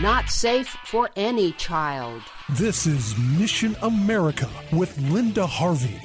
Not safe for any child. This is Mission America with Linda Harvey.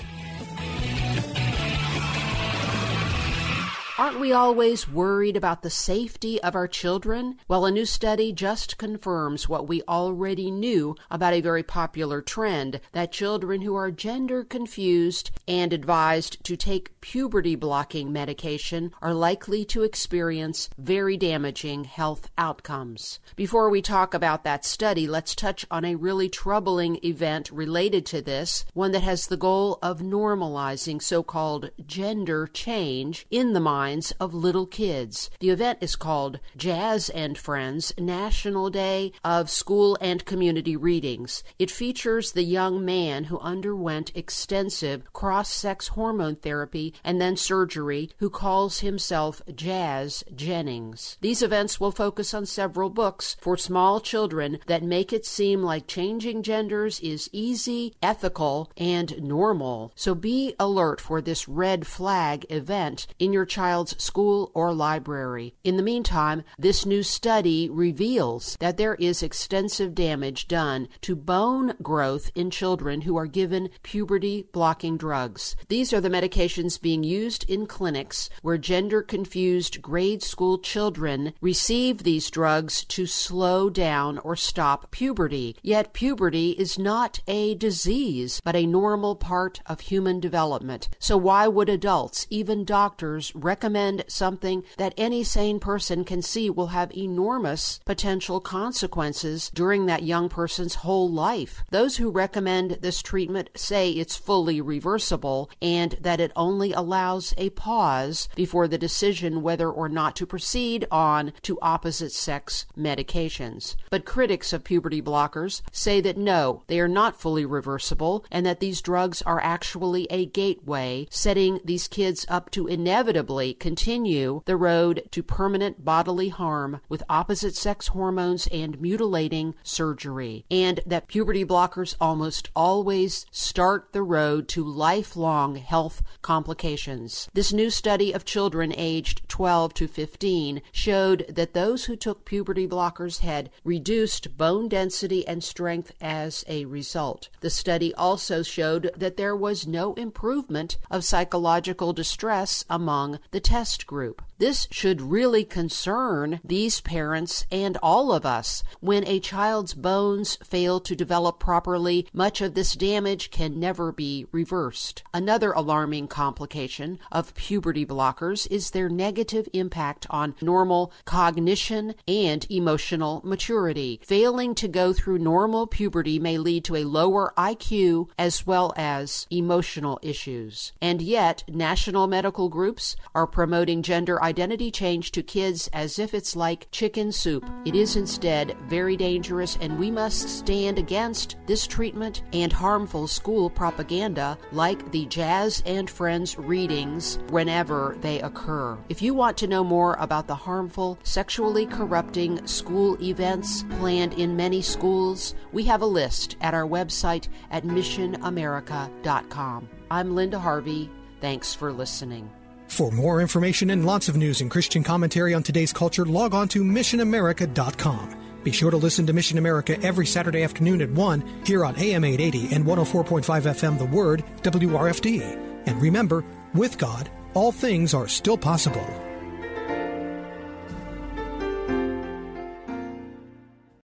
Aren't we always worried about the safety of our children? Well, a new study just confirms what we already knew about a very popular trend that children who are gender confused and advised to take puberty blocking medication are likely to experience very damaging health outcomes. Before we talk about that study, let's touch on a really troubling event related to this, one that has the goal of normalizing so called gender change in the mind minds of little kids. The event is called Jazz and Friends National Day of School and Community Readings. It features the young man who underwent extensive cross sex hormone therapy and then surgery who calls himself Jazz Jennings. These events will focus on several books for small children that make it seem like changing genders is easy, ethical, and normal. So be alert for this red flag event in your child's child's school or library. In the meantime, this new study reveals that there is extensive damage done to bone growth in children who are given puberty blocking drugs. These are the medications being used in clinics where gender confused grade school children receive these drugs to slow down or stop puberty. Yet puberty is not a disease, but a normal part of human development. So why would adults, even doctors, recommend recommend something that any sane person can see will have enormous potential consequences during that young person's whole life. Those who recommend this treatment say it's fully reversible and that it only allows a pause before the decision whether or not to proceed on to opposite sex medications. But critics of puberty blockers say that no, they are not fully reversible and that these drugs are actually a gateway, setting these kids up to inevitably continue the road to permanent bodily harm with opposite sex hormones and mutilating surgery, and that puberty blockers almost always start the road to lifelong health complications. This new study of children aged 12 to 15 showed that those who took puberty blockers had reduced bone density and strength as a result. The study also showed that there was no improvement of psychological distress among the test group. This should really concern these parents and all of us. When a child's bones fail to develop properly, much of this damage can never be reversed. Another alarming complication of puberty blockers is their negative impact on normal cognition and emotional maturity. Failing to go through normal puberty may lead to a lower IQ as well as emotional issues. And yet, national medical groups are promoting gender identity change to kids as if it's like chicken soup. It is instead very dangerous, and we must stand against this treatment and harmful school propaganda like the Jazz and Friends readings whenever they occur. If you want to know more about the harmful, sexually corrupting school events planned in many schools, we have a list at our website at missionamerica.com. I'm Linda Harvey. Thanks for listening. For more information and lots of news and Christian commentary on today's culture, log on to missionamerica.com. Be sure to listen to Mission America every Saturday afternoon at 1 here on AM 880 and 104.5 FM The Word, WRFD. And remember, with God, all things are still possible.